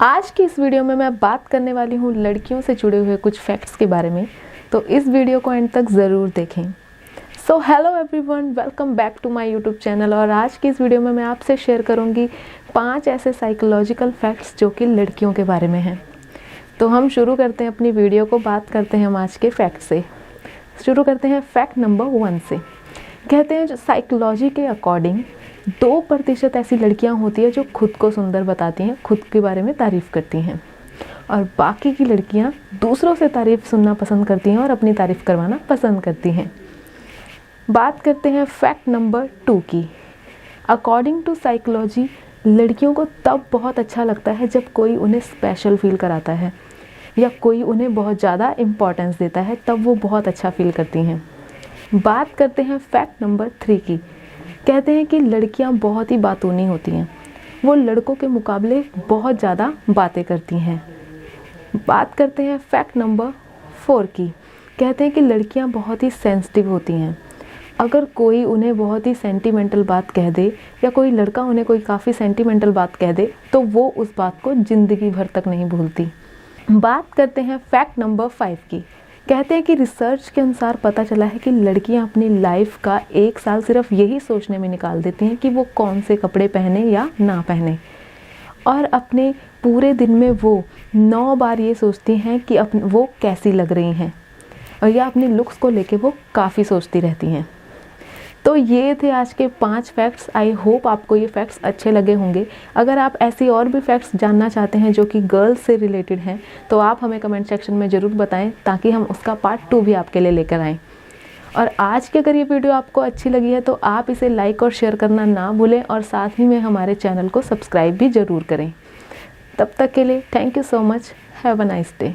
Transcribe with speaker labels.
Speaker 1: आज की इस वीडियो में मैं बात करने वाली हूँ लड़कियों से जुड़े हुए कुछ फैक्ट्स के बारे में। तो इस वीडियो को एंड तक ज़रूर देखें। So hello everyone welcome back to my YouTube channel और आज की इस वीडियो में मैं आपसे शेयर करूँगी पाँच ऐसे साइकोलॉजिकल फैक्ट्स जो कि लड़कियों के बारे में हैं। तो हम शुरू करते हैं अपनी वीडियो को, बात करते हैं हम आज के फैक्ट से। शुरू करते हैं फैक्ट नंबर वन से। कहते हैं जो साइकोलॉजी के अकॉर्डिंग दो प्रतिशत ऐसी लड़कियाँ होती है जो खुद को सुंदर बताती हैं, खुद के बारे में तारीफ़ करती हैं। और बाकी की लड़कियाँ दूसरों से तारीफ़ सुनना पसंद करती हैं और अपनी तारीफ़ करवाना पसंद करती हैं। बात करते हैं फैक्ट नंबर टू की। अकॉर्डिंग टू साइकोलॉजी लड़कियों को तब बहुत अच्छा लगता है जब कोई उन्हें स्पेशल फील कराता है, या कोई उन्हें बहुत ज़्यादा इम्पोर्टेंस देता है, तब वो बहुत अच्छा फील करती हैं। बात करते हैं फैक्ट नंबर थ्री की। कहते हैं कि लड़कियाँ बहुत ही बातूनी होती हैं। वो लड़कों के मुकाबले बहुत ज़्यादा बातें करती हैं। बात करते हैं फैक्ट नंबर फोर की। कहते हैं कि लड़कियाँ बहुत ही सेंसिटिव होती हैं। अगर कोई उन्हें बहुत ही सेंटिमेंटल बात कह दे या कोई लड़का उन्हें कोई काफ़ी सेंटिमेंटल बात कह दे तो वो उस बात को ज़िंदगी भर तक नहीं भूलती। बात करते हैं फैक्ट नंबर फाइव की। कहते हैं कि रिसर्च के अनुसार पता चला है कि लड़कियाँ अपनी लाइफ का एक साल सिर्फ़ यही सोचने में निकाल देती हैं कि वो कौन से कपड़े पहने या ना पहने। और अपने पूरे दिन में वो नौ बार ये सोचती हैं कि अपन वो कैसी लग रही हैं। और या अपने लुक्स को लेके वो काफ़ी सोचती रहती हैं। तो ये थे आज के पाँच फैक्ट्स आई होप आपको ये फैक्ट्स अच्छे लगे होंगे. अगर आप ऐसी और भी फैक्ट्स जानना चाहते हैं जो कि गर्ल्स से रिलेटेड हैं तो आप हमें कमेंट सेक्शन में ज़रूर बताएँ ताकि हम उसका पार्ट टू भी आपके लिए लेकर आएँ. और आज की अगर ये वीडियो आपको अच्छी लगी है तो आप इसे लाइक और शेयर करना ना भूलें और साथ ही में हमारे चैनल को सब्सक्राइब भी ज़रूर करें. तब तक के लिए thank you so much have a nice day